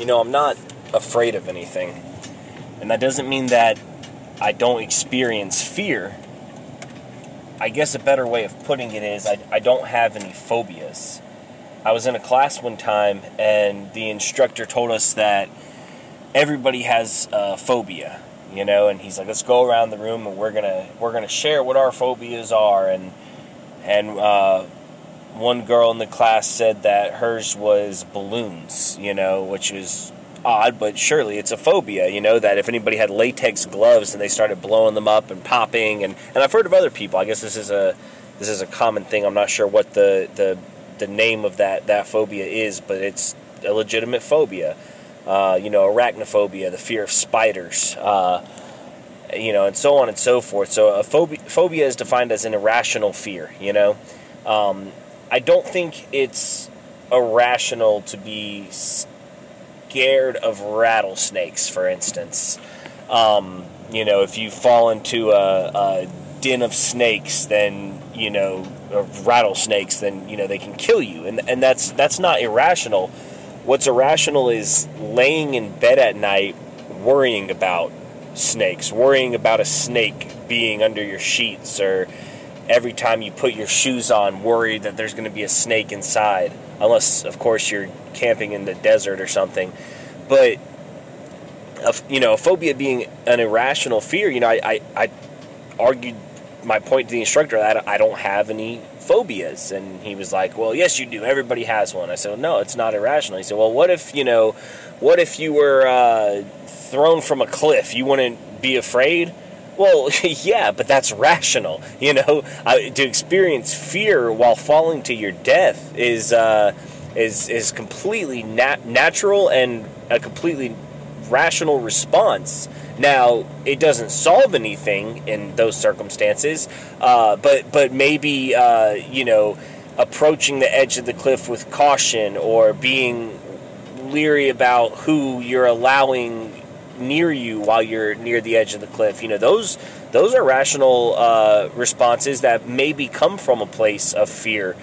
you know, I'm not afraid of anything. And that doesn't mean that I don't experience fear. I guess a better way of putting it is I, I don't have any phobias. I was in a class one time and the instructor told us that everybody has a phobia, you know, and he's like, let's go around the room and we're gonna we're gonna share what our phobias are and and uh, one girl in the class said that hers was balloons, you know, which is odd, but surely it's a phobia, you know, that if anybody had latex gloves and they started blowing them up and popping and, and I've heard of other people. I guess this is a this is a common thing. I'm not sure what the the, the name of that, that phobia is, but it's a legitimate phobia. Uh, you know, arachnophobia, the fear of spiders, uh, you know, and so on and so forth. So a phobia, phobia is defined as an irrational fear, you know. Um, I don't think it's irrational to be scared of rattlesnakes, for instance. Um, you know, if you fall into a, a den of snakes, then you know, rattlesnakes, then you know they can kill you, and and that's that's not irrational. What's irrational is laying in bed at night worrying about snakes, worrying about a snake being under your sheets, or every time you put your shoes on, worried that there's going to be a snake inside. Unless, of course, you're camping in the desert or something. But, you know, phobia being an irrational fear, you know, I, I, I argued my point to the instructor that I don't have any phobias. And he was like, well, yes, you do. Everybody has one. I said, no, it's not irrational. He said, well, what if, you know, what if you were uh, thrown from a cliff? You wouldn't be afraid? Well, yeah, but that's rational. You know, uh, to experience fear while falling to your death is uh, is is completely nat- natural and a completely rational response. Now, it doesn't solve anything in those circumstances, uh, but but maybe uh, you know approaching the edge of the cliff with caution or being leery about who you're allowing near you while you're near the edge of the cliff. You know, those those are rational uh, responses that maybe come from a place of fear.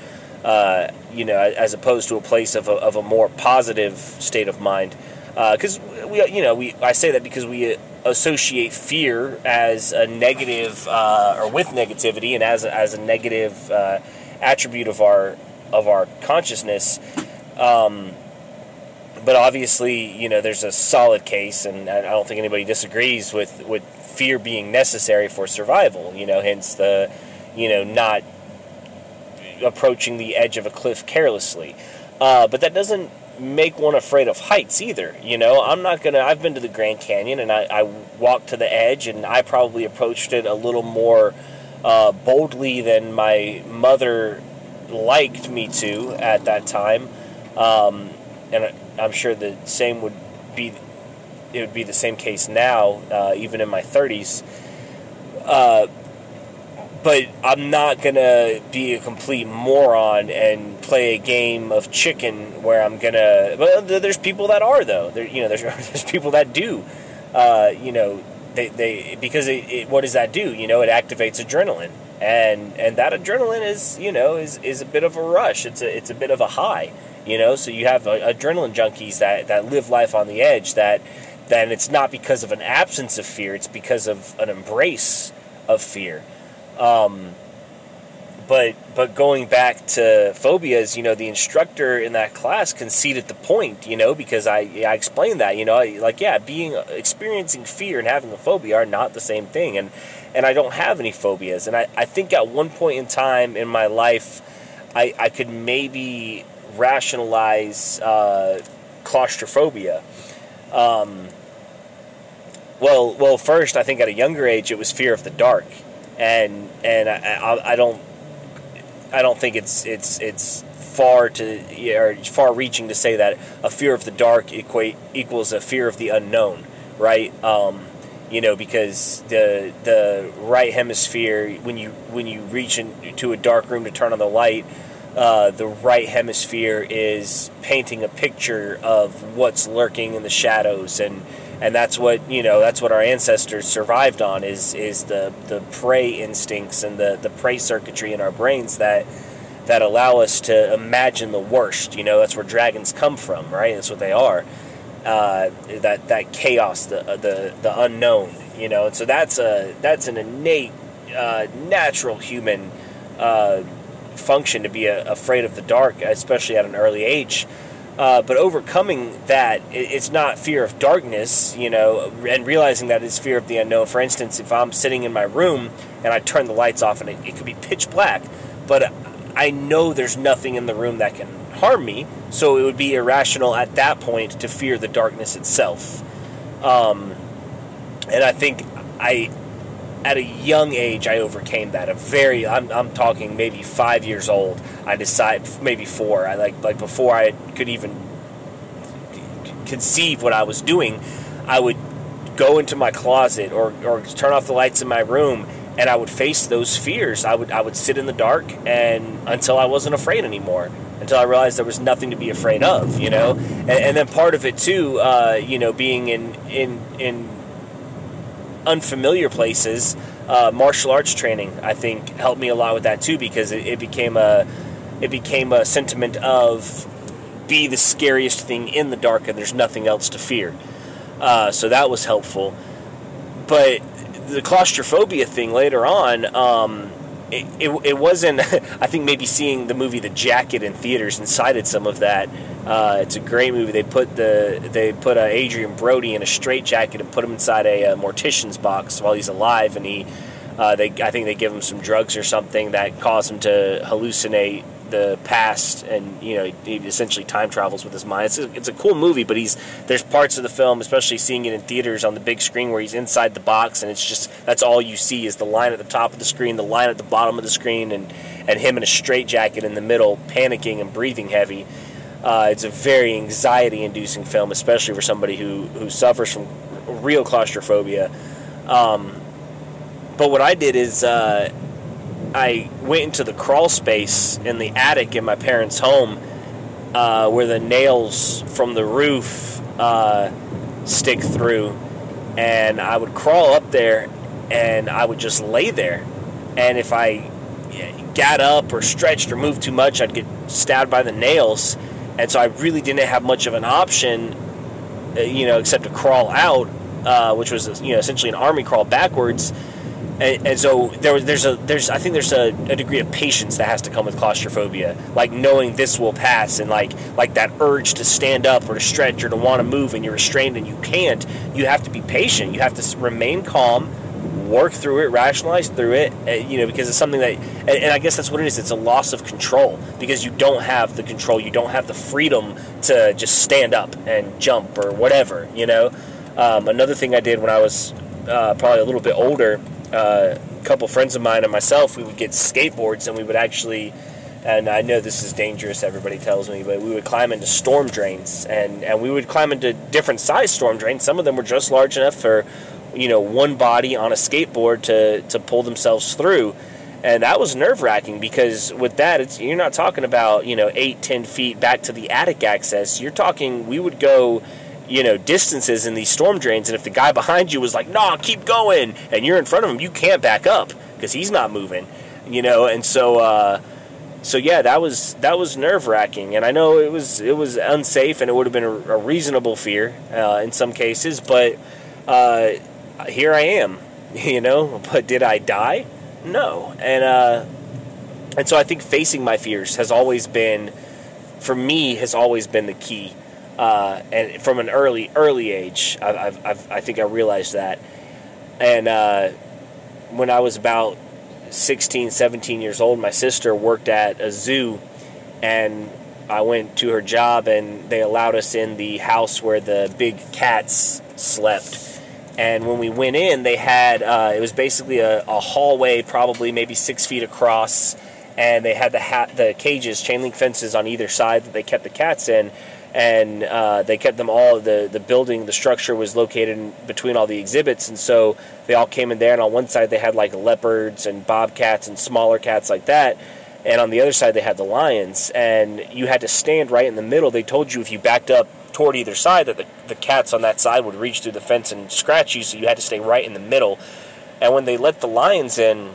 Uh, you know, as opposed to a place of a, of a more positive state of mind. Because uh, we, you know, we I say that because we associate fear as a negative uh, or with negativity and as a, as a negative uh, attribute of our of our consciousness. Um, but obviously, you know, there's a solid case, and I don't think anybody disagrees with with fear being necessary for survival. You know, hence the, you know, not approaching the edge of a cliff carelessly. Uh, but that doesn't make one afraid of heights either. You know, I'm not gonna. I've been to the Grand Canyon and I, I walked to the edge, and I probably approached it a little more uh, boldly than my mother liked me to at that time. Um, and I'm sure the same would be it would be the same case now, uh, even in my 30s. Uh, but I'm not gonna be a complete moron and play a game of chicken where I'm gonna. Well, there's people that are though. There, you know, there's there's people that do. Uh, you know, they, they because it, it, what does that do? You know, it activates adrenaline, and and that adrenaline is you know is is a bit of a rush. It's a it's a bit of a high you know? So you have uh, adrenaline junkies that, that live life on the edge that then it's not because of an absence of fear it's because of an embrace of fear. Um, but but going back to phobias you know the instructor in that class conceded the point you know because i i explained that you know like yeah being experiencing fear and having a phobia are not the same thing and and i don't have any phobias and i i think at one point in time in my life i i could maybe rationalize uh, claustrophobia. Um, well, well, first, I think at a younger age, it was fear of the dark, and and I, I, I don't, I don't think it's it's it's far to or far reaching to say that a fear of the dark equate equals a fear of the unknown, right? Um, you know, because the the right hemisphere when you when you reach into a dark room to turn on the light uh, the right hemisphere is painting a picture of what's lurking in the shadows and and that's what you know that's what our ancestors survived on is is the the prey instincts and the the prey circuitry in our brains that that allow us to imagine the worst. You know that's where dragons come from right? That's what they are. Uh, that that chaos, the the the unknown, you know. And so that's a that's an innate, uh, natural human uh, function to be a, afraid of the dark, especially at an early age. Uh, but overcoming that, it, it's not fear of darkness, you know, and realizing that it's fear of the unknown. For instance, if I'm sitting in my room and I turn the lights off and it, it could be pitch black, but I know there's nothing in the room that can harm me, so it would be irrational at that point to fear the darkness itself. Um, and I think I at a young age, I overcame that. A very, I'm, I'm talking maybe five years old. I decided, maybe four. I like, like before I could even conceive what I was doing, I would go into my closet or, or turn off the lights in my room and I would face those fears. I would, I would sit in the dark and until I wasn't afraid anymore. Until I realized there was nothing to be afraid of, you know, and, and then part of it too, uh, you know, being in in in unfamiliar places, uh, martial arts training I think helped me a lot with that too because it, it became a it became a sentiment of be the scariest thing in the dark and there's nothing else to fear. Uh, so that was helpful. But the claustrophobia thing later on, um, it, it, it, wasn't. I think maybe seeing the movie The Jacket in theaters incited some of that. Uh, it's a great movie. They put the they put uh, Adrien Brody in a straitjacket and put him inside a, a, uh, mortician's box while he's alive, and he uh, they I think they give him some drugs or something that cause him to hallucinate the past, and you know he essentially time travels with his mind. It's a, it's a cool movie, but he's there's parts of the film, especially seeing it in theaters on the big screen, where he's inside the box, and it's just that's all you see is the line at the top of the screen, the line at the bottom of the screen, and and him in a straitjacket in the middle, panicking and breathing heavy. Uh, it's a very anxiety-inducing film, especially for somebody who who suffers from real claustrophobia. Um, but what I did is. Uh, I went into the crawl space in the attic in my parents' home uh, where the nails from the roof uh, stick through. And I would crawl up there and I would just lay there. And if I got up or stretched or moved too much, I'd get stabbed by the nails. And so I really didn't have much of an option, uh, you know, except to crawl out, uh, which was, you know, essentially an army crawl backwards and, and, so there, there's a there's I think there's a, a, degree of patience that has to come with claustrophobia, like knowing this will pass, and like like that urge to stand up or to stretch or to want to move, and you're restrained and you can't. You have to be patient. You have to remain calm, work through it, rationalize through it. Uh, you know, because it's something that, and, and I guess that's what it is. It's a loss of control because you don't have the control. You don't have the freedom to just stand up and jump or whatever. You know. Um, another thing I did when I was uh, probably a little bit older uh, a couple friends of mine and myself, we would get skateboards and we would actually, and I know this is dangerous, everybody tells me, but we would climb into storm drains and, and we would climb into different size storm drains. Some of them were just large enough for, you know, one body on a skateboard to, to pull themselves through. And that was nerve wracking because with that, it's, you're not talking about, you know, eight, ten feet back to the attic access. You're talking, we would go you know distances in these storm drains and if the guy behind you was like nah keep going and you're in front of him you can't back up because he's not moving you know and so uh, so yeah that was that was nerve wracking and I know it was it was unsafe and it would have been a, a reasonable fear uh, in some cases but uh, here I am you know but did I die? No and uh, and so I think facing my fears has always been for me has always been the key uh, and from an early early age, I've, I've, i think I realized that. And uh, when I was about 16, 17 years old, my sister worked at a zoo, and I went to her job, and they allowed us in the house where the big cats slept. And when we went in, they had uh, it was basically a, a, hallway, probably maybe six feet across, and they had the ha- the cages, chain link fences on either side that they kept the cats in and uh, they kept them all. the The building, the structure was located in between all the exhibits, and so they all came in there. And on one side they had like leopards and bobcats and smaller cats like that, and on the other side they had the lions. And you had to stand right in the middle. They told you if you backed up toward either side that the, the cats on that side would reach through the fence and scratch you, so you had to stay right in the middle. And when they let the lions in,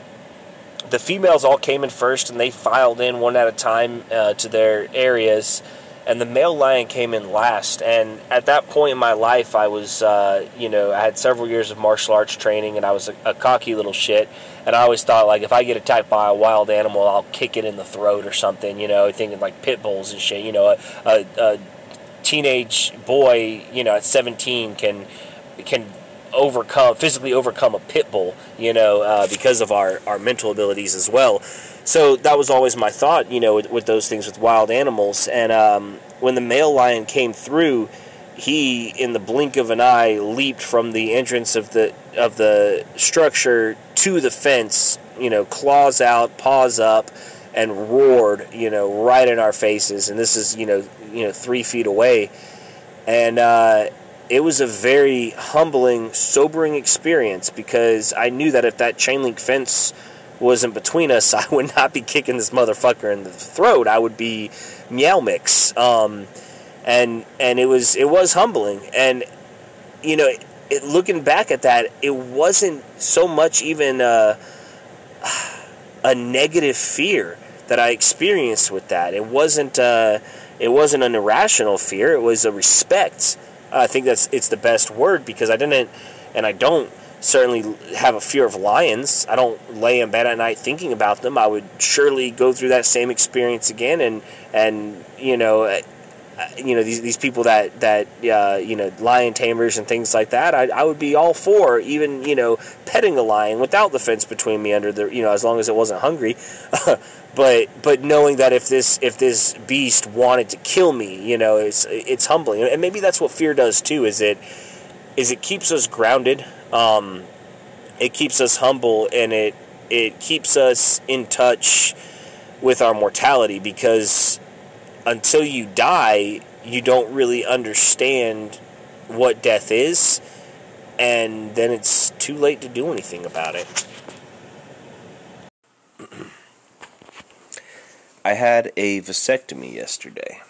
the females all came in first, and they filed in one at a time uh, to their areas and the male lion came in last. And at that point in my life, I was, uh, you know, I had several years of martial arts training, and I was a, a, cocky little shit. And I always thought, like, if I get attacked by a wild animal, I'll kick it in the throat or something, you know, thinking like pit bulls and shit. You know, a, a, a teenage boy, you know, at 17 can can overcome physically overcome a pit bull, you know, uh, because of our our mental abilities as well. So that was always my thought, you know, with, with those things with wild animals. And um, when the male lion came through, he, in the blink of an eye, leaped from the entrance of the of the structure to the fence. You know, claws out, paws up, and roared. You know, right in our faces. And this is you know you know three feet away, and. Uh, it was a very humbling, sobering experience because I knew that if that chain link fence wasn't between us, I would not be kicking this motherfucker in the throat. I would be meow mix. Um, and and it was it was humbling. And you know, it, looking back at that, it wasn't so much even a, a negative fear that I experienced with that. It wasn't uh, it wasn't an irrational fear. It was a respect. I think that's it's the best word because I didn't and I don't certainly have a fear of lions. I don't lay in bed at night thinking about them. I would surely go through that same experience again, and and you know, uh, you know these these people that that uh, you know lion tamers and things like that. I, I would be all for even you know petting a lion without the fence between me under the you know as long as it wasn't hungry. but but knowing that if this if this beast wanted to kill me, you know, it's it's humbling, and maybe that's what fear does too. Is it is it keeps us grounded um, it keeps us humble and it it keeps us in touch with our mortality because until you die, you don't really understand what death is, and then it's too late to do anything about it. I had a vasectomy yesterday.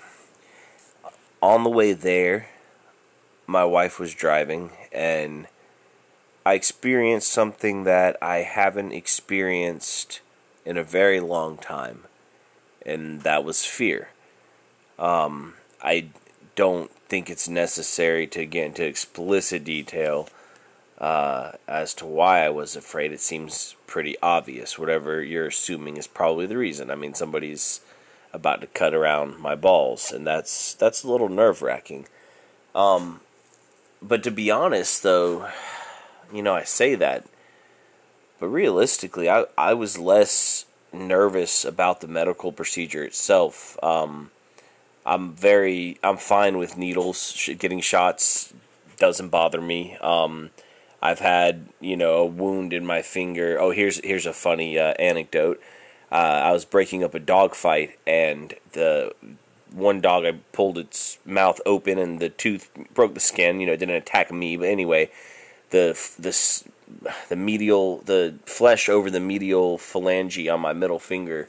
On the way there, my wife was driving, and I experienced something that I haven't experienced in a very long time, and that was fear. Um, I don't think it's necessary to get into explicit detail uh, as to why I was afraid. It seems pretty obvious. Whatever you're assuming is probably the reason. I mean, somebody's about to cut around my balls, and that's that's a little nerve wracking. Um, but to be honest, though you know, I say that, but realistically, I I was less nervous about the medical procedure itself. Um, I'm very I'm fine with needles. Getting shots doesn't bother me. Um, I've had you know a wound in my finger. Oh, here's here's a funny uh, anecdote. Uh, I was breaking up a dog fight, and the one dog I pulled its mouth open, and the tooth broke the skin. You know, it didn't attack me, but anyway, the the the medial the flesh over the medial phalange on my middle finger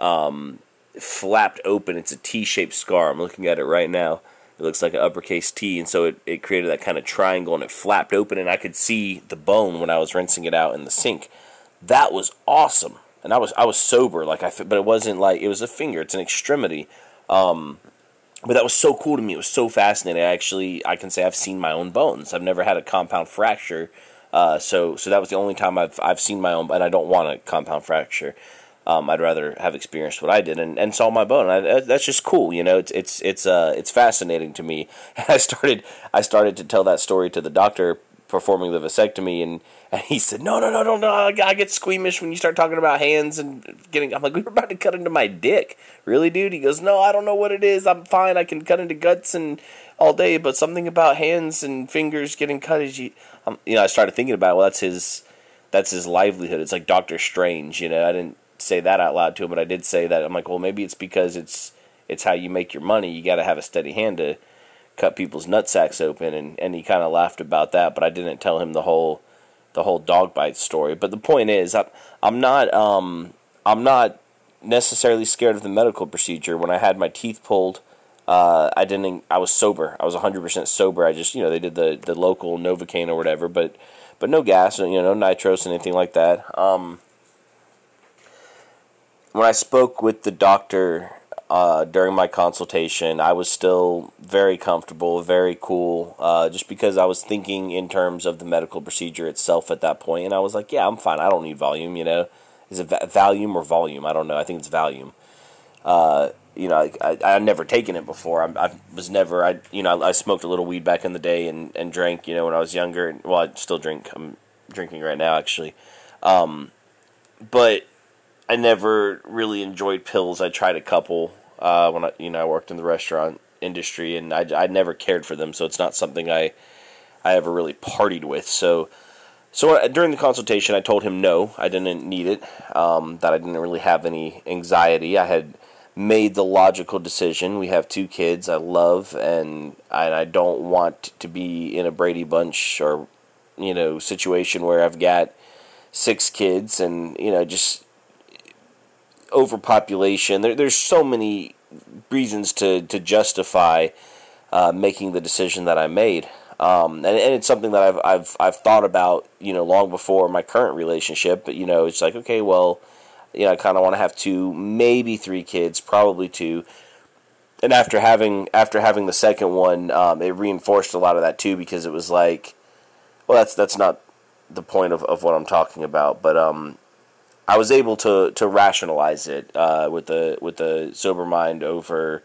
um, flapped open. It's a T-shaped scar. I'm looking at it right now. It looks like an uppercase T, and so it, it created that kind of triangle, and it flapped open, and I could see the bone when I was rinsing it out in the sink. That was awesome, and I was I was sober, like I, but it wasn't like it was a finger. It's an extremity. Um, but that was so cool to me. It was so fascinating. I actually, I can say I've seen my own bones. I've never had a compound fracture, uh, so so that was the only time I've I've seen my own, and I don't want a compound fracture. Um, I'd rather have experienced what I did and, and saw my bone. I, that's just cool, you know. It's it's it's uh it's fascinating to me. And I started I started to tell that story to the doctor performing the vasectomy, and, and he said, "No, no, no, no, no! I get squeamish when you start talking about hands and getting." I'm like, "We are about to cut into my dick, really, dude?" He goes, "No, I don't know what it is. I'm fine. I can cut into guts and all day, but something about hands and fingers getting cut is you." Um, you know, I started thinking about, it. well, that's his, that's his livelihood. It's like Doctor Strange. You know, I didn't say that out loud to him, but I did say that. I'm like, well, maybe it's because it's it's how you make your money. You got to have a steady hand to cut people's nutsacks open, and, and he kind of laughed about that. But I didn't tell him the whole the whole dog bite story. But the point is, I'm I'm not um I'm not necessarily scared of the medical procedure. When I had my teeth pulled, uh, I didn't. I was sober. I was 100 percent sober. I just you know they did the the local Novocaine or whatever, but but no gas, you know, no nitrous, anything like that. Um, when I spoke with the doctor uh, during my consultation, I was still very comfortable, very cool, uh, just because I was thinking in terms of the medical procedure itself at that point, and I was like, yeah, I'm fine. I don't need Valium. You know, is it va- volume or volume? I don't know. I think it's volume. Uh, you know, I, I I've never taken it before. I, I was never. I you know I, I smoked a little weed back in the day and, and drank. You know, when I was younger. Well, I still drink. I'm drinking right now, actually. Um, but I never really enjoyed pills. I tried a couple uh, when I, you know, I worked in the restaurant industry, and I, I never cared for them. So it's not something I, I ever really partied with. So, so uh, during the consultation, I told him no, I didn't need it. Um, that I didn't really have any anxiety. I had made the logical decision. We have two kids I love, and I, I don't want to be in a Brady Bunch or, you know, situation where I've got six kids and you know just overpopulation. There, there's so many reasons to to justify uh, making the decision that I made, um, and, and it's something that I've I've I've thought about you know long before my current relationship. But you know, it's like okay, well, you know, I kind of want to have two, maybe three kids, probably two. And after having after having the second one, um, it reinforced a lot of that too because it was like, well, that's that's not the point of, of what I'm talking about, but um, I was able to to rationalize it uh, with the with the sober mind over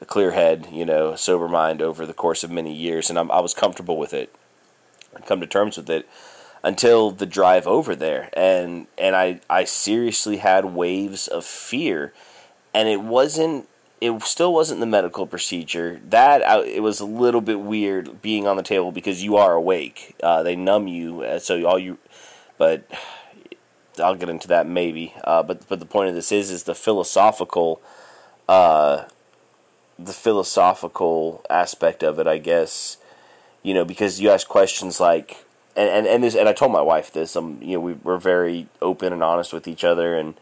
a clear head, you know, sober mind over the course of many years, and I'm, I was comfortable with it. I come to terms with it until the drive over there, and and I I seriously had waves of fear, and it wasn't. It still wasn't the medical procedure. That I, it was a little bit weird being on the table because you are awake. Uh, they numb you, uh, so all you. But I'll get into that maybe. Uh, but but the point of this is is the philosophical, uh, the philosophical aspect of it, I guess. You know, because you ask questions like, and and and, this, and I told my wife this. Um, you know, we we're very open and honest with each other, and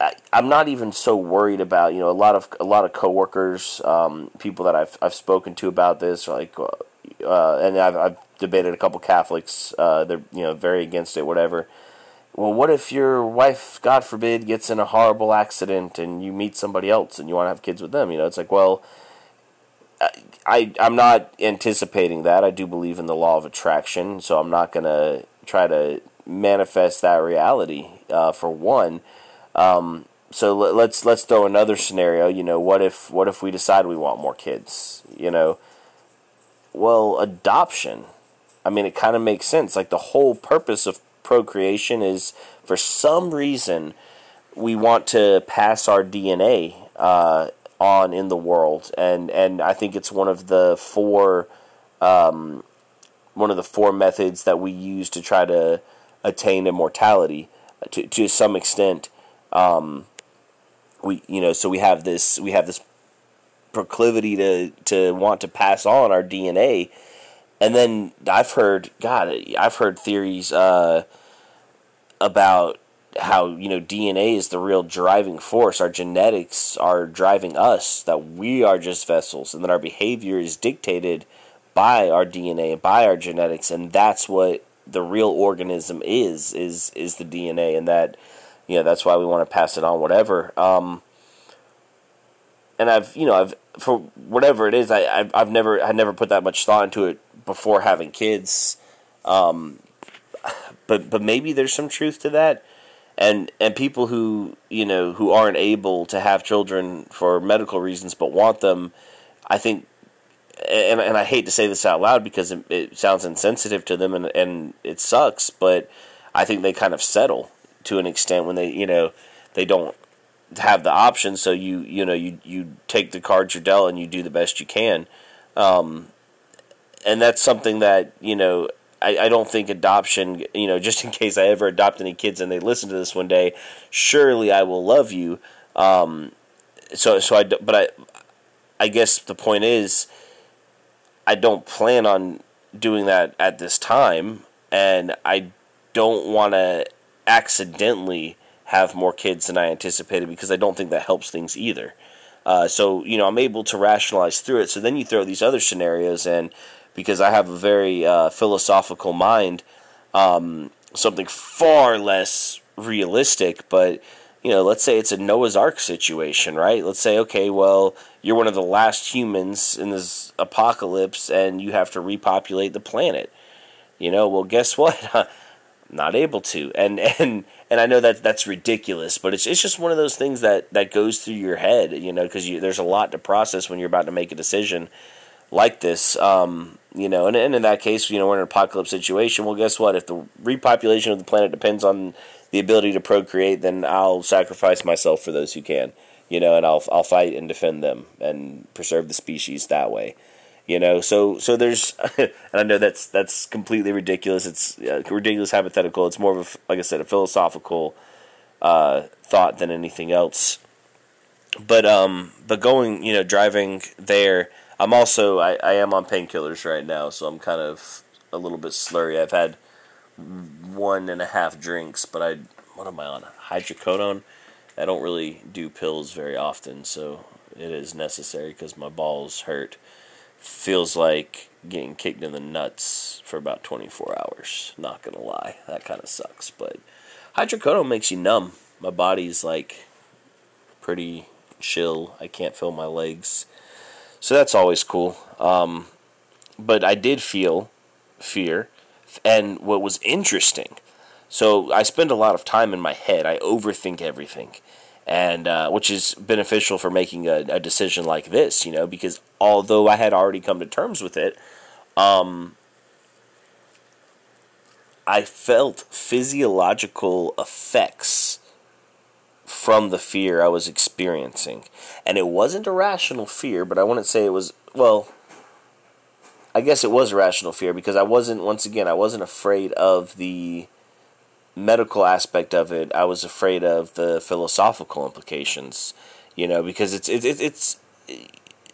I, am not even so worried about you know a lot of a lot of coworkers, um, people that I've I've spoken to about this, like, uh, and I've, I've debated a couple Catholics. Uh, they're you know very against it, whatever. Well, what if your wife, God forbid, gets in a horrible accident and you meet somebody else and you want to have kids with them? You know, it's like, well, I I'm not anticipating that. I do believe in the law of attraction, so I'm not gonna try to manifest that reality. Uh, for one, um, so let's let's throw another scenario. You know, what if what if we decide we want more kids? You know, well, adoption I mean, it kind of makes sense. Like the whole purpose of procreation is for some reason we want to pass our DNA uh, on in the world, and and I think it's one of the four um, one of the four methods that we use to try to attain immortality to to some extent. Um, we you know so we have this we have this proclivity to to want to pass on our DNA and then I've heard, God, I've heard theories uh, about how you know DNA is the real driving force. Our genetics are driving us. That we are just vessels, and that our behavior is dictated by our DNA, and by our genetics, and that's what the real organism is. Is is the DNA, and that you know that's why we want to pass it on. Whatever. Um, and I've you know I've for whatever it is I I've, I've never I never put that much thought into it before having kids. Um, but but maybe there's some truth to that. And and people who you know who aren't able to have children for medical reasons but want them, I think, and and I hate to say this out loud because it, it sounds insensitive to them and and it sucks, but I think they kind of settle to an extent when they you know they don't have the option so you you know you you take the cards you're dealt and you do the best you can um, and that's something that you know I, I don't think adoption you know just in case I ever adopt any kids and they listen to this one day surely I will love you um, so so I but I I guess the point is I don't plan on doing that at this time and I don't want to accidentally have more kids than I anticipated because I don't think that helps things either. Uh, so you know I'm able to rationalize through it. So then you throw these other scenarios and because I have a very uh, philosophical mind, um, something far less realistic. But you know, let's say it's a Noah's Ark situation, right? Let's say, okay, well, you're one of the last humans in this apocalypse and you have to repopulate the planet. You know, well, guess what? Not able to. And and and I know that that's ridiculous, but it's it's just one of those things that that goes through your head, you know, because there's a lot to process when you're about to make a decision like this. Um, you know, and, and in that case, you know, we're in an apocalypse situation. Well, guess what? If the repopulation of the planet depends on the ability to procreate, then I'll sacrifice myself for those who can. You know, and I'll I'll fight and defend them and preserve the species that way. You know, so so there's, and I know that's that's completely ridiculous. It's uh, ridiculous hypothetical. It's more of a, like I said, a philosophical uh, thought than anything else. But um, but going, you know, driving there I'm also I, I am on painkillers right now, so I'm kind of a little bit slurry. I've had one and a half drinks, but I what am I on? Hydrocodone. I don't really do pills very often, so it is necessary because my balls hurt. Feels like getting kicked in the nuts for about 24 hours. Not gonna lie, that kind of sucks. But hydrocodone makes you numb. My body's like pretty chill. I can't feel my legs so that's always cool. Um, but I did feel fear. And what was interesting, so I spend a lot of time in my head. I overthink everything. And uh, which is beneficial for making a, a, decision like this, you know, because although I had already come to terms with it, um, I felt physiological effects from the fear I was experiencing. And it wasn't a rational fear, but I wouldn't say it was, well, I guess it was a rational fear because I wasn't, once again, I wasn't afraid of the medical aspect of it. I was afraid of the philosophical implications, you know, because it's, it, it, it's,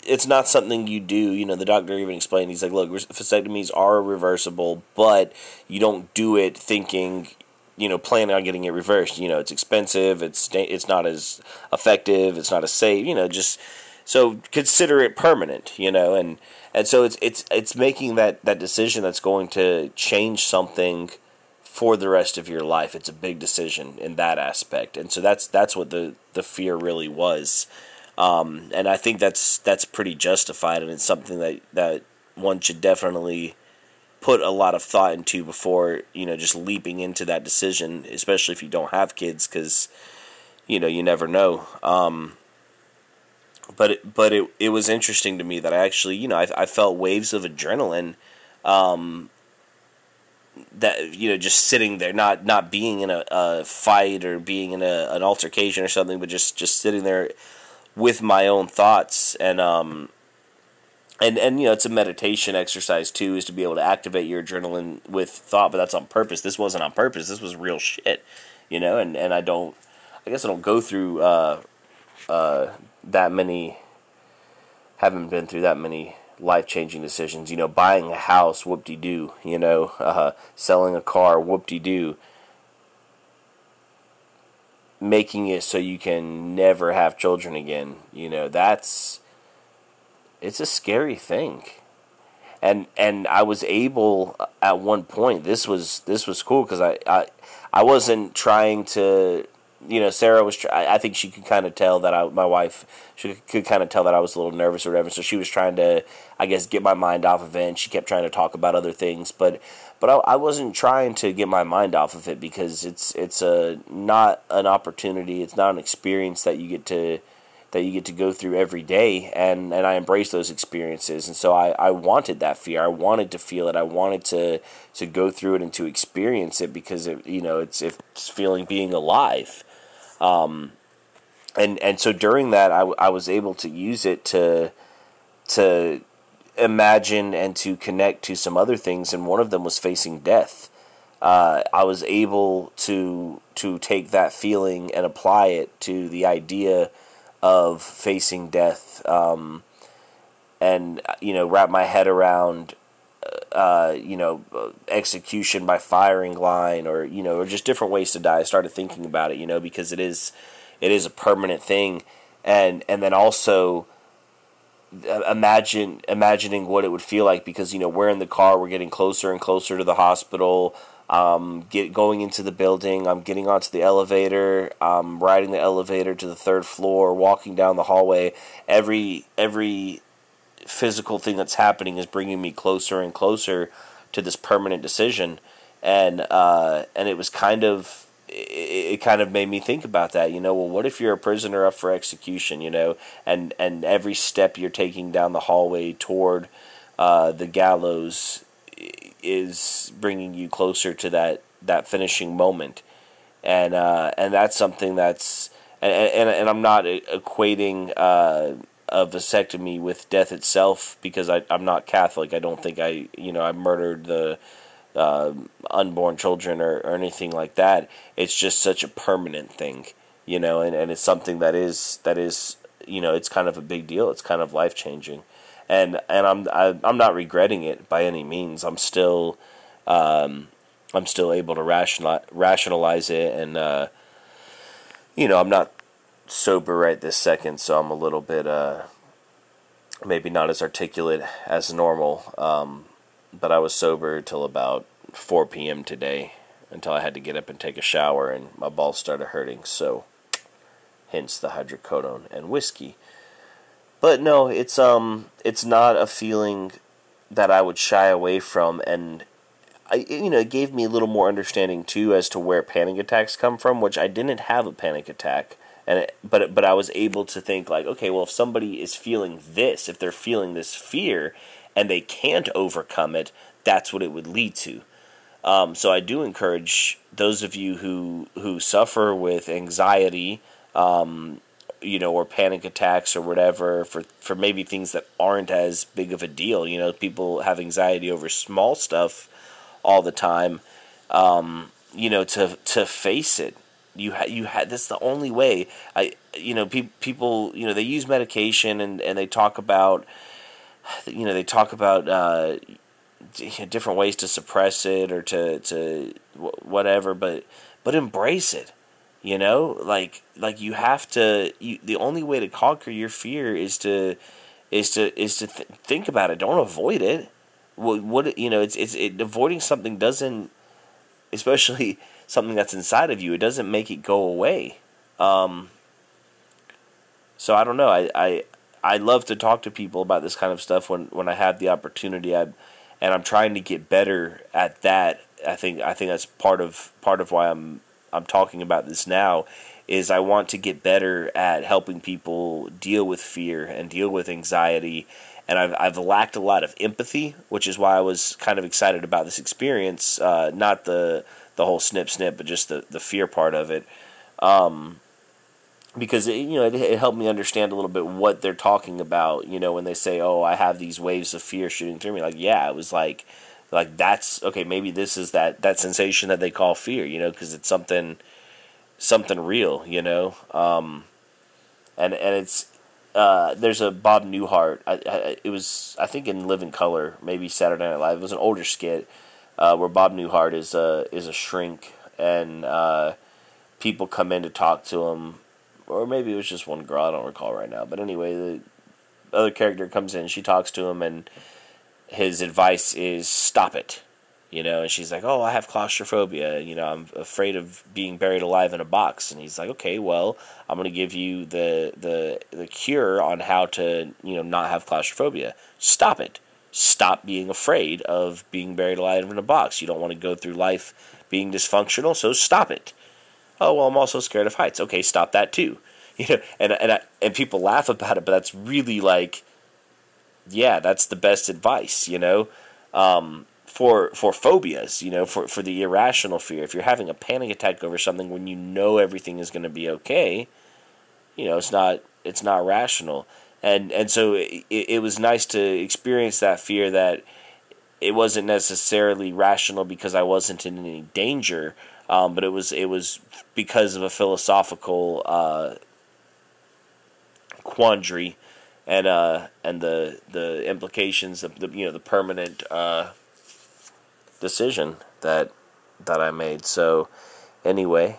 it's not something you do. You know, the doctor even explained. He's like, "Look, vasectomies are reversible, but you don't do it thinking you know planning on getting it reversed. You know, it's expensive. It's it's not as effective. It's not as safe. You know, just so consider it permanent. You know, and and so it's it's it's making that that decision that's going to change something for the rest of your life. It's a big decision in that aspect, and so that's that's what the the fear really was. Um, and I think that's that's pretty justified, and it's something that that one should definitely put a lot of thought into before you know just leaping into that decision, especially if you don't have kids, because you know you never know. Um, but it, but it it was interesting to me that I actually you know I, I felt waves of adrenaline. Um, that you know just sitting there not not being in a, a fight or being in a, an altercation or something but just just sitting there with my own thoughts and um and and you know it's a meditation exercise too is to be able to activate your adrenaline with thought but that's on purpose. This wasn't on purpose. This was real shit you know? And and i don't i guess i don't go through uh uh that many haven't been through that many life changing decisions. You know buying a house whoop de doo you know? Uh selling a car whoop de doo making it so you can never have children again you know? That's it's a scary thing. And and I was able uh, at one point. This was this was cool because I, I I wasn't trying to you know, Sarah was. I think she could kind of tell that I, my wife, she could kind of tell that I was a little nervous or whatever. So she was trying to, I guess, get my mind off of it. And she kept trying to talk about other things, but, but I, I wasn't trying to get my mind off of it because it's it's a not an opportunity. It's not an experience that you get to that you get to go through every day and, and I embrace those experiences. And so I, I wanted that fear. I wanted to feel it. I wanted to to go through it and to experience it because it, you know it's it's feeling being alive. Um, and and so during that I, I was able to use it to to imagine and to connect to some other things and one of them was facing death. Uh, I was able to to take that feeling and apply it to the idea of facing death um, and you know wrap my head around uh, you know execution by firing line or you know or just different ways to die i started thinking about it you know because it is it is a permanent thing and and then also imagine imagining what it would feel like because you know we're in the car, we're getting closer and closer to the hospital. Um, get going into the building. I'm getting onto the elevator. I'm riding the elevator to the third floor. Walking down the hallway. Every every physical thing that's happening is bringing me closer and closer to this permanent decision, and uh, and it was kind of it, it, kind of made me think about that. You know, well, what if you're a prisoner up for execution? You know, and and every step you're taking down the hallway toward uh, the gallows is bringing you closer to that that finishing moment, and uh, and that's something that's and and, and I'm not equating uh, a vasectomy with death itself because I I'm not Catholic. I don't think I you know I murdered the uh, unborn children or, or anything like that. It's just such a permanent thing, you know, and, and it's something that is that is you know it's kind of a big deal. It's kind of life changing and and I'm I, am i am not regretting it by any means. I'm still um, I'm still able to rationalize rationalize it, and uh, you know I'm not sober right this second, so I'm a little bit uh, maybe not as articulate as normal. Um, but I was sober till about 4 p.m. today, until I had to get up and take a shower, and my balls started hurting. So, hence the hydrocodone and whiskey. But no, it's um, it's not a feeling that I would shy away from, and I, you know, it gave me a little more understanding too as to where panic attacks come from, which I didn't have a panic attack, and it, but but I was able to think like, okay, well, if somebody is feeling this, if they're feeling this fear, and they can't overcome it, that's what it would lead to. Um, so I do encourage those of you who who suffer with anxiety, um, you know, or panic attacks or whatever for, for maybe things that aren't as big of a deal. You know, people have anxiety over small stuff all the time. Um, you know, to to face it, you had you had that's the only way. I you know pe- people you know they use medication and and they talk about you know they talk about uh, different ways to suppress it or to to whatever, but but embrace it you know, like like you have to. You, the only way to conquer your fear is to is to is to th- think about it. Don't avoid it. What, what you know, it's it's it, avoiding something doesn't, especially something that's inside of you. It doesn't make it go away. Um, so I don't know. I, I I love to talk to people about this kind of stuff when when I have the opportunity. I and I'm trying to get better at that. I think I think that's part of part of why I'm I'm talking about this now is I want to get better at helping people deal with fear and deal with anxiety. And I've, I've lacked a lot of empathy, which is why I was kind of excited about this experience. Uh, not the the whole snip snip, but just the, the fear part of it. Um, because it, you know it, it, helped me understand a little bit what they're talking about. You know, when they say, "Oh, I have these waves of fear shooting through me," like yeah, it was like like that's okay maybe this is that that sensation that they call fear you know because it's something something real you know? Um, and and it's uh, there's a Bob Newhart I, I, it was I think in Living Color maybe Saturday Night Live it was an older skit uh, where Bob Newhart is a is a shrink and uh, people come in to talk to him or maybe it was just one girl I don't recall right now but anyway the other character comes in she talks to him and his advice is stop it. You know, and she's like, "Oh, I have claustrophobia. You know, I'm afraid of being buried alive in a box." And he's like, "Okay, well, I'm going to give you the the the cure on how to, you know, not have claustrophobia. Stop it. Stop being afraid of being buried alive in a box. You don't want to go through life being dysfunctional, so stop it." Oh, well, I'm also scared of heights. Okay, stop that too. You know, and and I, and people laugh about it, but that's really like yeah, that's the best advice, you know, um, for for phobias, you know, for for the irrational fear. If you're having a panic attack over something when you know everything is going to be okay, you know, it's not it's not rational. And and so it, it was nice to experience that fear that it wasn't necessarily rational because I wasn't in any danger, um, but it was it was because of a philosophical uh, quandary and uh, and the the implications of the you know the permanent uh, decision that that I made. So anyway,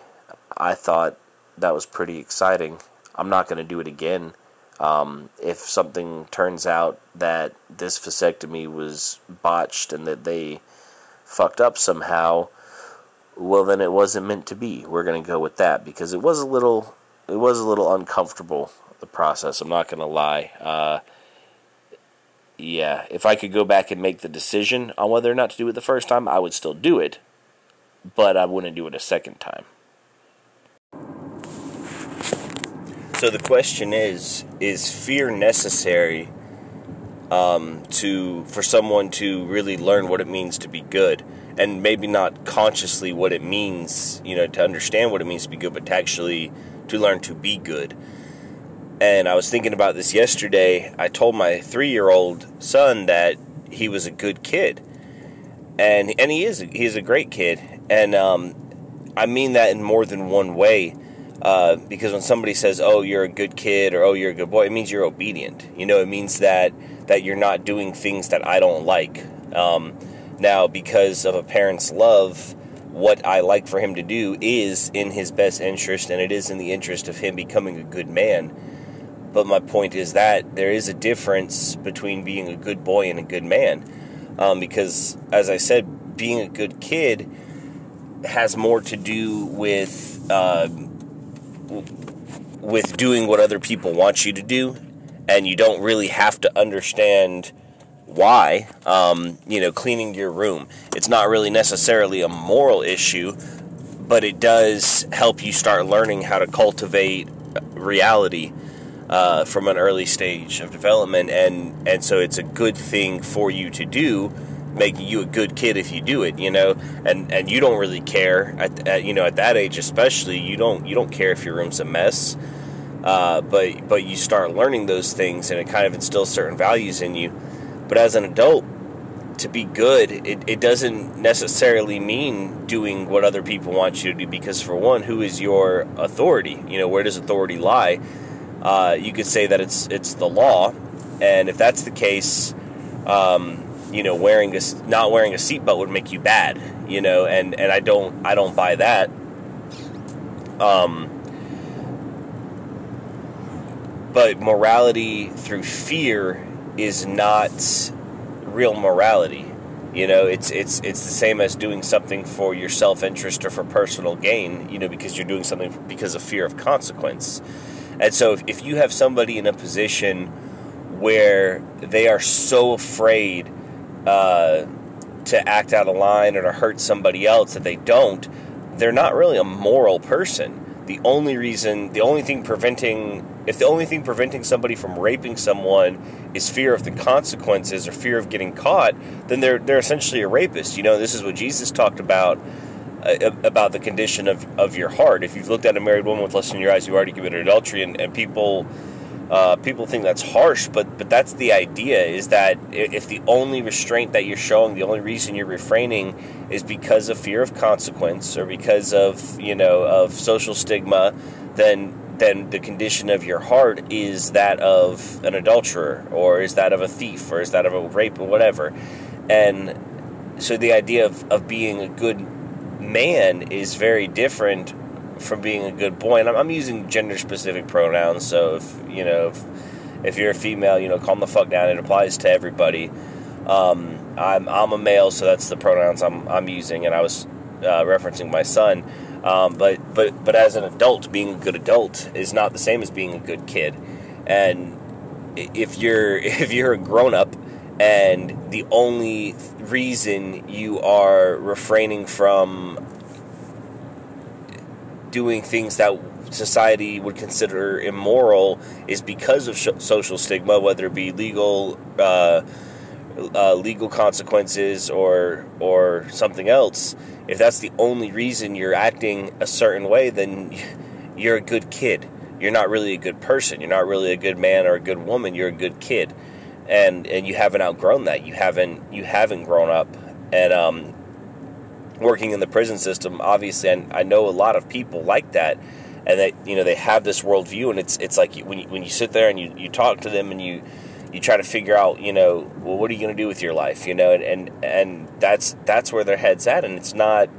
I thought that was pretty exciting. I'm not going to do it again. Um, if something turns out that this vasectomy was botched and that they fucked up somehow, well then it wasn't meant to be. We're gonna go with that because it was a little it was a little uncomfortable the process. I'm not gonna lie. Uh, yeah, if I could go back and make the decision on whether or not to do it the first time, I would still do it, but I wouldn't do it a second time. So the question is: Is fear necessary um, to for someone to really learn what it means to be good? and maybe not consciously what it means, you know, to understand what it means to be good, but to actually to learn to be good. And I was thinking about this yesterday. I told my three-year-old son that he was a good kid, and and he is he's a great kid, and um, I mean that in more than one way. Uh, because when somebody says, "Oh, you're a good kid," or "Oh, you're a good boy," it means you're obedient. You know, it means that that you're not doing things that I don't like. Um, now, because of a parent's love, what I like for him to do is in his best interest and it is in the interest of him becoming a good man. But my point is that there is a difference between being a good boy and a good man. Um, because, as I said, being a good kid has more to do with uh, with doing what other people want you to do, and you don't really have to understand why, um, you know, cleaning your room. It's not really necessarily a moral issue, but it does help you start learning how to cultivate reality uh, from an early stage of development, and and so it's a good thing for you to do, making you a good kid if you do it, you know, and and you don't really care at, at you know at that age especially you don't you don't care if your room's a mess. Uh, but but you start learning those things and it kind of instills certain values in you but as an adult, to be good, it, it doesn't necessarily mean doing what other people want you to do because, for one, who is your authority? You know, where does authority lie? Uh, you could say that it's it's the law, and if that's the case, um, you know, wearing a not wearing a seatbelt would make you bad. You know, and and I don't I don't buy that. Um, but morality through fear is not real morality. You know, it's it's it's the same as doing something for your self interest or for personal gain. You know, because you're doing something because of fear of consequence. And so, if, if you have somebody in a position where they are so afraid uh, to act out of line or to hurt somebody else that they don't, they're not really a moral person. The only reason, the only thing preventing if the only thing preventing somebody from raping someone is fear of the consequences or fear of getting caught, then they're they're essentially a rapist. You know, this is what Jesus talked about about the condition of, of your heart. If you've looked at a married woman with lust in your eyes, you've already committed adultery, and, and people uh, people think that's harsh, but but that's the idea. Is that if the only restraint that you're showing, the only reason you're refraining, is because of fear of consequence or because of you know of social stigma, then then the condition of your heart is that of an adulterer or is that of a thief or is that of a rape or whatever and so the idea of, of being a good man is very different from being a good boy. And i'm, I'm using gender specific pronouns so if you know if, if, you're a female you know calm the fuck down. It applies to everybody. Um, I'm, I'm a male so that's the pronouns i'm, I'm using and i was uh, referencing my son. Um, but but but as an adult, being a good adult is not the same as being a good kid. And if you're if you're a grown up and the only reason you are refraining from doing things that society would consider immoral is because of sh- social stigma, whether it be legal uh, uh, legal consequences or or something else if that's the only reason you're acting a certain way, then you're a good kid. You're not really a good person. You're not really a good man or a good woman. You're a good kid, and and you haven't outgrown that. You haven't you haven't grown up. And um, working in the prison system, obviously, and I know a lot of people like that, and that you know they have this worldview, and it's it's like when you, when you sit there and you, you talk to them and you you try to figure out, you know, well, what are you going to do with your life, you know, and, and and that's that's where their heads at, and it's not,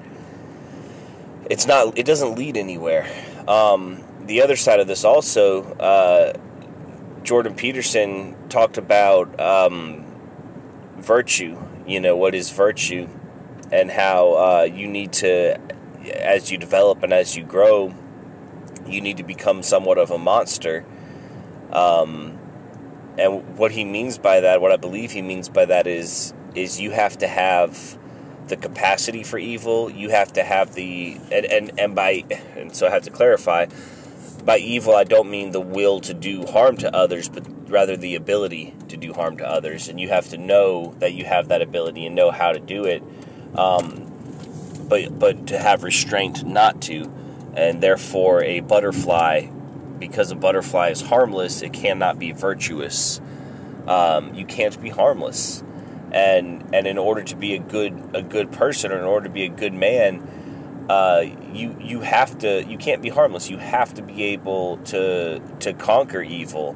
it's not, it doesn't lead anywhere. Um, the other side of this also, uh, Jordan Peterson talked about um, virtue. You know, what is virtue, and how uh, you need to, as you develop and as you grow, you need to become somewhat of a monster. Um, and what he means by that, what I believe he means by that is, is you have to have the capacity for evil. You have to have the and and, and by and so I have to clarify. By evil, I don't mean the will to do harm to others, but rather the ability to do harm to others. And you have to know that you have that ability and know how to do it. Um, but but to have restraint not to, and therefore a butterfly, because a butterfly is harmless, it cannot be virtuous. Um, you can't be harmless and and in order to be a good a good person or in order to be a good man uh, you you have to you can't be harmless. You have to be able to to conquer evil.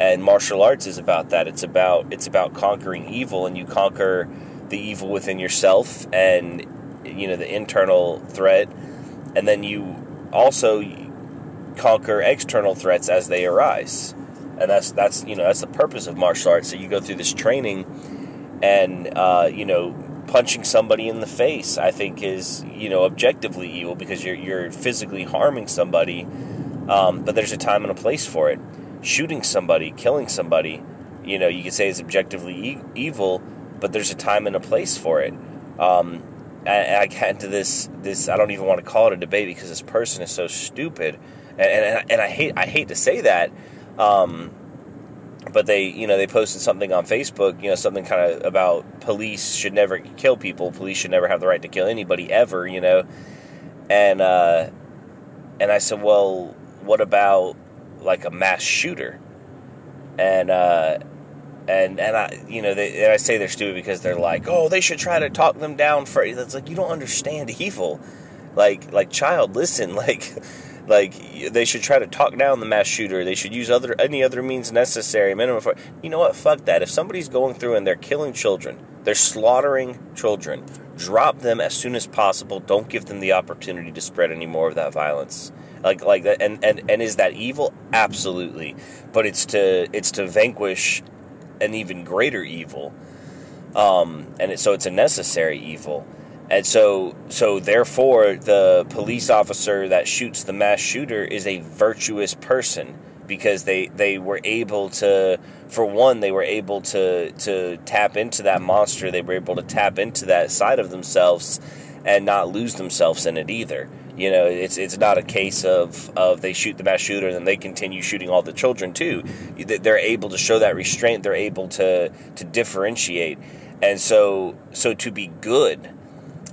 And martial arts is about that. It's about it's about conquering evil and you conquer the evil within yourself and you know the internal threat. And then you also conquer external threats as they arise. And that's that's you know that's the purpose of martial arts. So you go through this training and uh, you know punching somebody in the face I think is you know objectively evil because you're you're physically harming somebody um, but there's a time and a place for it. Shooting somebody killing somebody you know you could say is objectively e- evil but there's a time and a place for it. Um, and I get into this this I don't even want to call it a debate because this person is so stupid and, and, and I hate I hate to say that um, but they you know they posted something on Facebook you know something kind of about police should never kill people police should never have the right to kill anybody ever you know? And uh, and I said well what about like a mass shooter? And uh, and and I you know they, and I say they're stupid because they're like oh they should try to talk them down for it's like you don't understand evil. Like like child listen like like they should try to talk down the mass shooter. They should use other any other means necessary. Minimum. For, you know what? Fuck that. If somebody's going through and they're killing children, they're slaughtering children. Drop them as soon as possible. Don't give them the opportunity to spread any more of that violence. Like like that. And and and is that evil? Absolutely. But it's to it's to vanquish an even greater evil. Um, and it, so it's a necessary evil. And so, so therefore, the police officer that shoots the mass shooter is a virtuous person because they they were able to, for one, they were able to to tap into that monster. They were able to tap into that side of themselves and not lose themselves in it either. You know, it's it's not a case of of they shoot the mass shooter and then they continue shooting all the children too. They're able to show that restraint. They're able to to differentiate, and so so to be good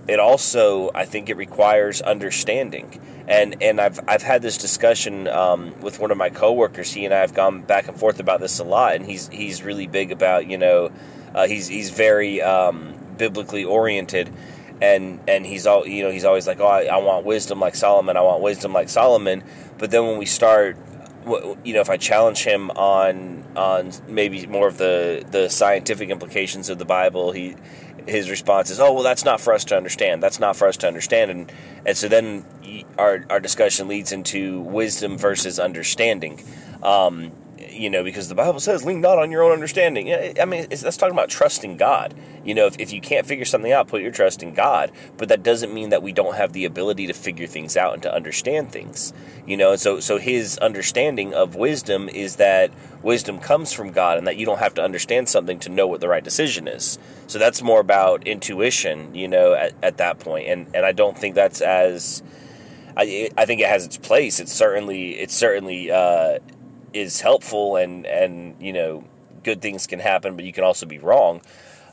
it also I think it requires understanding. And and I've I've had this discussion um, with one of my coworkers. He and I have gone back and forth about this a lot, and he's he's really big about you know uh, he's he's very um, biblically oriented. And and he's all you know he's always like oh I, I want wisdom like Solomon I want wisdom like Solomon but then when we start you know if I challenge him on on maybe more of the the scientific implications of the Bible he his response is, "Oh, well, that's not for us to understand. That's not for us to understand." And and so then our our discussion leads into wisdom versus understanding. Um, you know, because the Bible says, lean not on your own understanding. I mean, that's talking about trusting God. You know, if, if you can't figure something out, put your trust in God. But that doesn't mean that we don't have the ability to figure things out and to understand things. You know, and so, so his understanding of wisdom is that wisdom comes from God and that you don't have to understand something to know what the right decision is. So that's more about intuition, you know, at, at that point. And, and I don't think that's as. I, I think it has its place. It's certainly it's certainly uh, is helpful and and you know good things can happen, but you can also be wrong.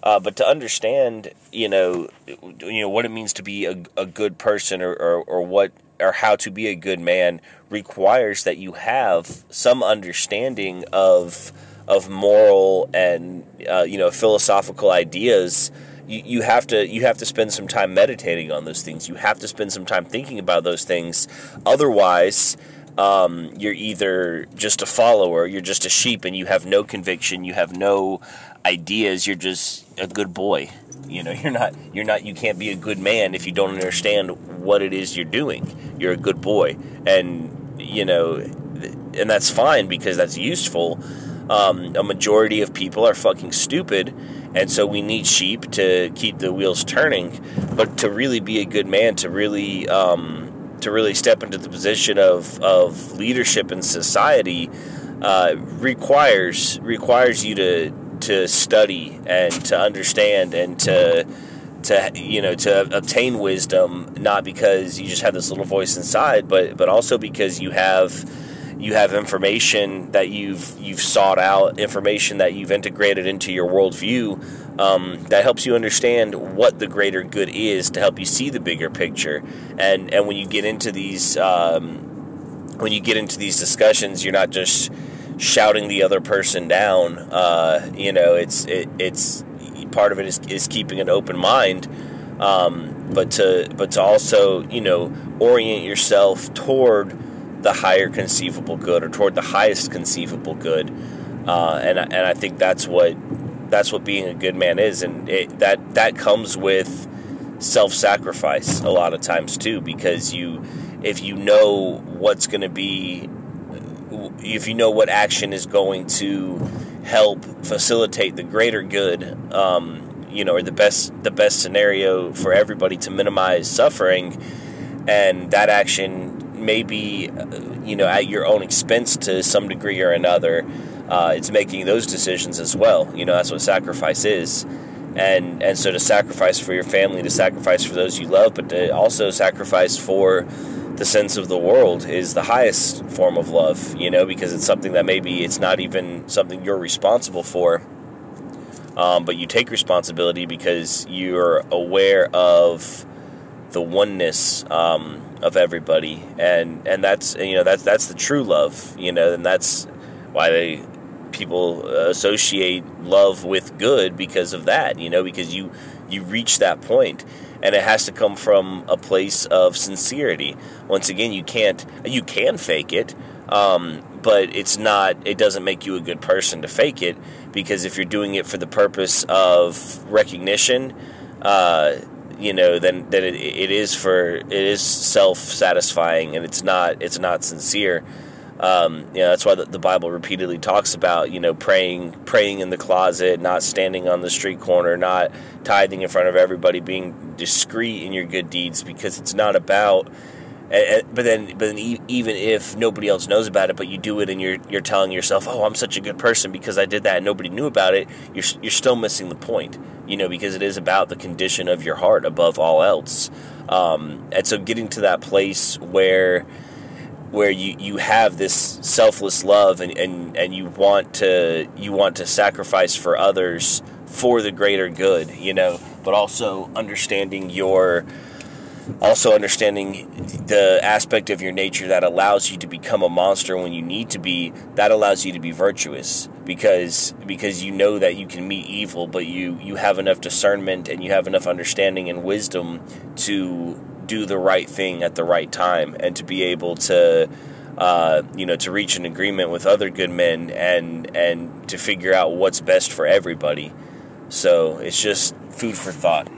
Uh, but to understand, you know, you know what it means to be a, a good person, or, or, or what or how to be a good man, requires that you have some understanding of of moral and uh, you know philosophical ideas. You, you have to you have to spend some time meditating on those things. You have to spend some time thinking about those things. Otherwise, um, you're either just a follower, you're just a sheep, and you have no conviction, you have no ideas. You're just a good boy. You know, you're not. You're not. You can't be a good man if you don't understand what it is you're doing. You're a good boy, and you know, and that's fine because that's useful. Um, a majority of people are fucking stupid, and so we need sheep to keep the wheels turning. But to really be a good man, to really um, to really step into the position of of leadership in society, uh, requires requires you to to study and to understand and to to you know to obtain wisdom not because you just have this little voice inside but but also because you have you have information that you've you've sought out information that you've integrated into your worldview um, that helps you understand what the greater good is to help you see the bigger picture. And and when you get into these um, when you get into these discussions you're not just shouting the other person down uh, you know it's it, it's part of it is, is keeping an open mind, um, but to but to also you know orient yourself toward the higher conceivable good or toward the highest conceivable good, uh, and and I think that's what that's what being a good man is, and it, that that comes with self-sacrifice a lot of times too, because you if you know what's going to be if you know what action is going to help facilitate the greater good, um, you know, or the best the best scenario for everybody to minimize suffering, and that action may be, uh, you know, at your own expense to some degree or another. Uh, it's making those decisions as well. You know, that's what sacrifice is, and and so to sacrifice for your family, to sacrifice for those you love, but to also sacrifice for the sense of the world is the highest form of love, you know, because it's something that maybe it's not even something you're responsible for. Um, but you take responsibility because you're aware of the oneness um, of everybody, and and that's you know that's that's the true love, you know, and that's why they people associate love with good because of that, you know, because you you reach that point and it has to come from a place of sincerity. Once again, you can't you can fake it, um, but it's not. It doesn't make you a good person to fake it because if you're doing it for the purpose of recognition, uh, you know, then then it, it is for it is self satisfying and it's not it's not sincere. Um, you know, that's why the, the, Bible repeatedly talks about, you know, praying, praying in the closet, not standing on the street corner, not tithing in front of everybody, being discreet in your good deeds, because it's not about. But then, but then, even if nobody else knows about it, but you do it, and you're you're telling yourself, "Oh, I'm such a good person because I did that," and nobody knew about it. You're you're still missing the point, you know, because it is about the condition of your heart above all else. Um, and so, getting to that place where where you, you have this selfless love and, and, and you want to you want to sacrifice for others for the greater good, you know, but also understanding your also understanding the aspect of your nature that allows you to become a monster when you need to be that allows you to be virtuous because because you know that you can meet evil but you you have enough discernment and you have enough understanding and wisdom to do the right thing at the right time and to be able to uh, you know to reach an agreement with other good men and and to figure out what's best for everybody. So it's just food for thought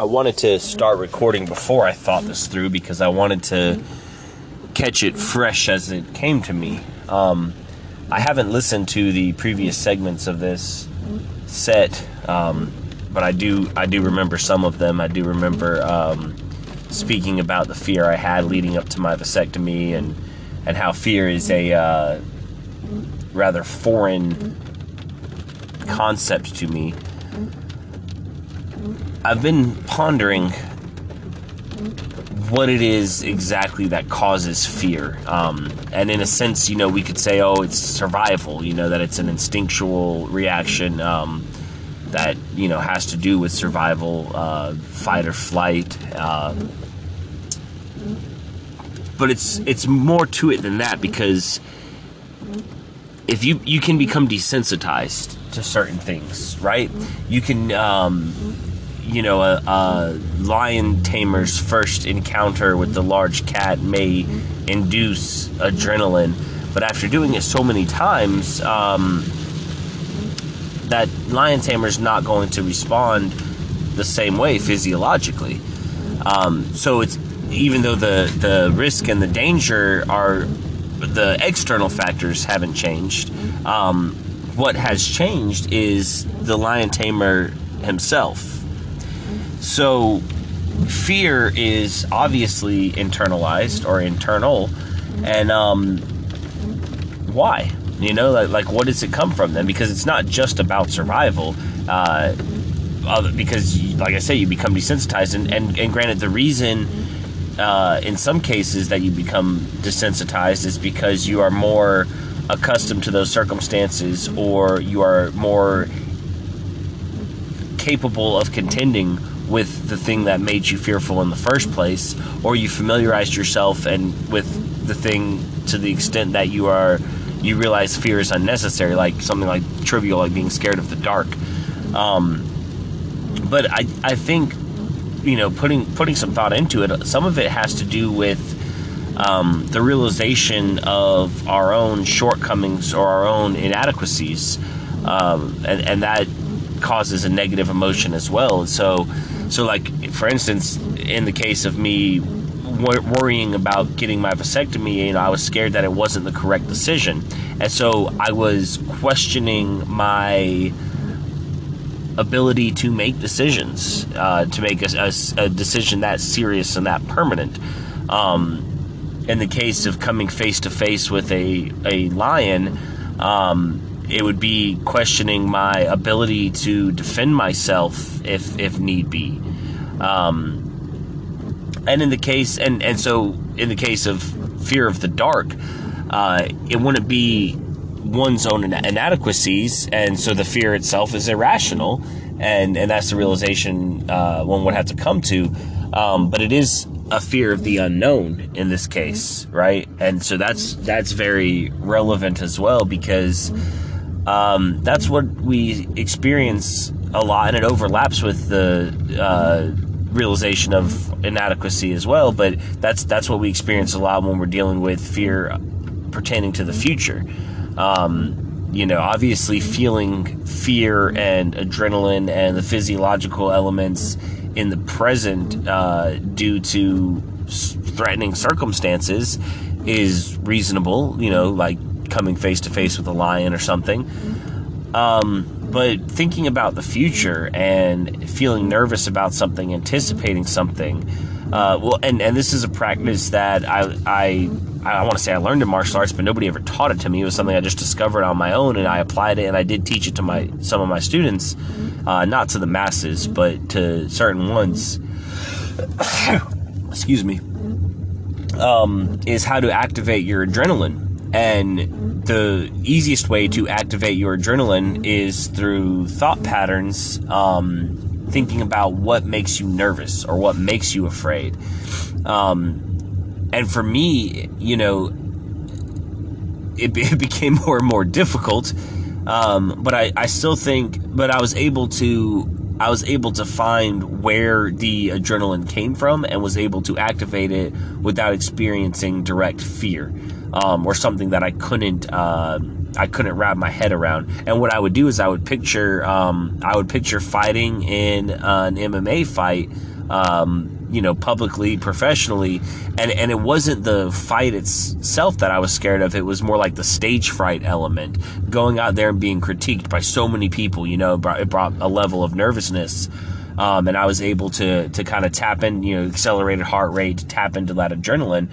I wanted to start recording before I thought this through because I wanted to catch it fresh as it came to me. Um, I haven't listened to the previous segments of this set. Um, but I do I do remember some of them. I do remember um, speaking about the fear I had leading up to my vasectomy and and how fear is a uh, rather foreign concept to me. I've been pondering what it is exactly that causes fear. Um, and in a sense, you know, we could say, oh, it's survival, you know, that it's an instinctual reaction. Um, that you know has to do with survival, uh, fight or flight. Uh, but it's it's more to it than that because if you you can become desensitized to certain things, right? You can. Um, you know, a, a, lion tamer's first encounter with the large cat may induce adrenaline, but after doing it so many times, um, that lion tamer is not going to respond the same way physiologically. Um, so it's even though the the risk and the danger are the external factors haven't changed. Um, what has changed is the lion tamer himself. So, fear is obviously internalized or internal, and um, why? You know, like, like what does it come from then? Because it's not just about survival. Uh, because, like I say, you become desensitized, and, and, and granted, the reason uh, in some cases that you become desensitized is because you are more accustomed to those circumstances or you are more capable of contending the thing that made you fearful in the first place or you familiarized yourself and with the thing to the extent that you are you realize fear is unnecessary like something like trivial like being scared of the dark um, but I, I think you know putting putting some thought into it some of it has to do with um, the realization of our own shortcomings or our own inadequacies, um, and, and that causes a negative emotion as well. And So, so like for instance, in the case of me worrying about getting my vasectomy, you know, I was scared that it wasn't the correct decision, and so I was questioning my ability to make decisions, uh, to make a, a, a, decision that serious and that permanent. Um, in the case of coming face to face with a a lion, um, it would be questioning my ability to defend myself if if need be. Um, and in the case and and so in the case of fear of the dark, uh, it wouldn't be one's own inadequacies, and so the fear itself is irrational, and and that's the realization uh, one would have to come to. Um, but it is a fear of the unknown in this case, right? And so that's that's very relevant as well because um, that's what we experience a lot, and it overlaps with the uh, realization of inadequacy as well. But that's that's what we experience a lot when we're dealing with fear pertaining to the future. Um, you know, obviously, feeling fear and adrenaline and the physiological elements in the present uh, due to threatening circumstances is reasonable, you know, like coming face to face with a lion or something. Um, but thinking about the future and feeling nervous about something, anticipating something, uh, well, and, and this is a practice that I, I I want to say I learned in martial arts, but nobody ever taught it to me. It was something I just discovered on my own, and I applied it, and I did teach it to my some of my students, uh, not to the masses, but to certain ones. Excuse me. Um, is how to activate your adrenaline, and the easiest way to activate your adrenaline is through thought patterns. Um, thinking about what makes you nervous or what makes you afraid. Um, and for me, you know, it, it became more and more difficult. Um, but I, I still think, but I was able to, I was able to find where the adrenaline came from and was able to activate it without experiencing direct fear, um, or something that I couldn't, uh, I couldn't wrap my head around. And what I would do is I would picture, um, I would picture fighting in an MMA fight, um, you know, publicly, professionally, and and it wasn't the fight itself that I was scared of. It was more like the stage fright element, going out there and being critiqued by so many people. You know, it brought, a level of nervousness. Um, and I was able to to kind of tap in, you know, accelerated heart rate, tap into that adrenaline.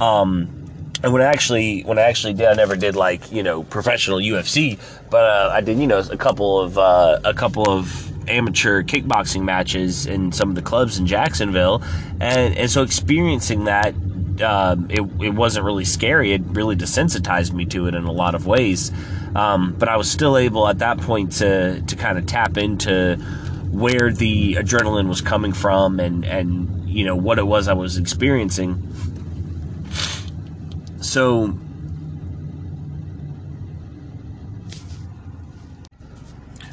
Um, and when I actually when I actually did, I never did like you know professional UFC, but uh, I did you know a couple of uh, a couple of amateur kickboxing matches in some of the clubs in Jacksonville, and and so experiencing that. Um, it, it wasn't really scary. It really desensitized me to it in a lot of ways. Um, but I was still able at that point to to kind of tap into where the adrenaline was coming from and and you know what it was I was experiencing. So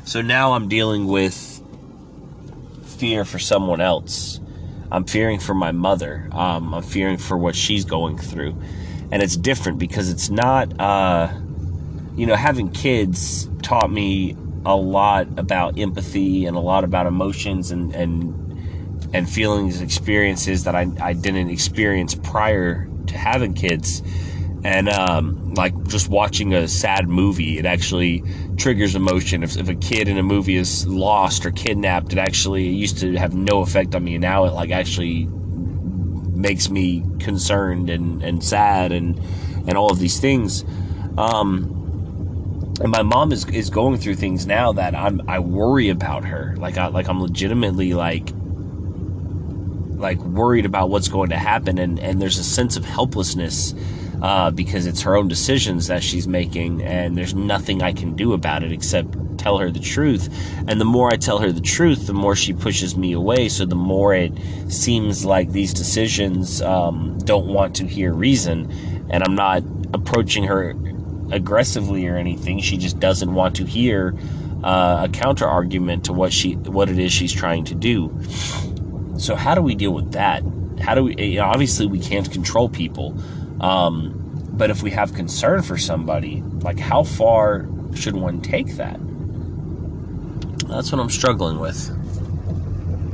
So now I'm dealing with fear for someone else. I'm fearing for my mother. Um, I'm fearing for what she's going through. And it's different because it's not, uh, you know, having kids taught me a lot about empathy and a lot about emotions and, and, and feelings, experiences that I, I didn't experience prior having kids and um, like just watching a sad movie, it actually triggers emotion. If, if a kid in a movie is lost or kidnapped, it actually it used to have no effect on me. Now it like actually makes me concerned and, and sad and and all of these things. Um, and my mom is is going through things now that I'm I worry about her. Like I like I'm legitimately like like worried about what's going to happen and and there's a sense of helplessness uh, because it's her own decisions that she's making and there's nothing I can do about it except tell her the truth and the more I tell her the truth the more she pushes me away so the more it seems like these decisions um, don't want to hear reason and I'm not approaching her aggressively or anything. She just doesn't want to hear uh, a counter argument to what she what it is she's trying to do. So how do we deal with that? How do we? Obviously, we can't control people, um, but if we have concern for somebody, like how far should one take that? That's what I'm struggling with.